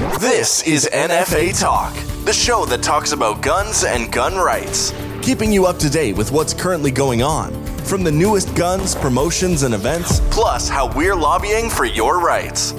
This is NFA Talk, the show that talks about guns and gun rights, keeping you up to date with what's currently going on, from the newest guns, promotions, and events, plus how we're lobbying for your rights.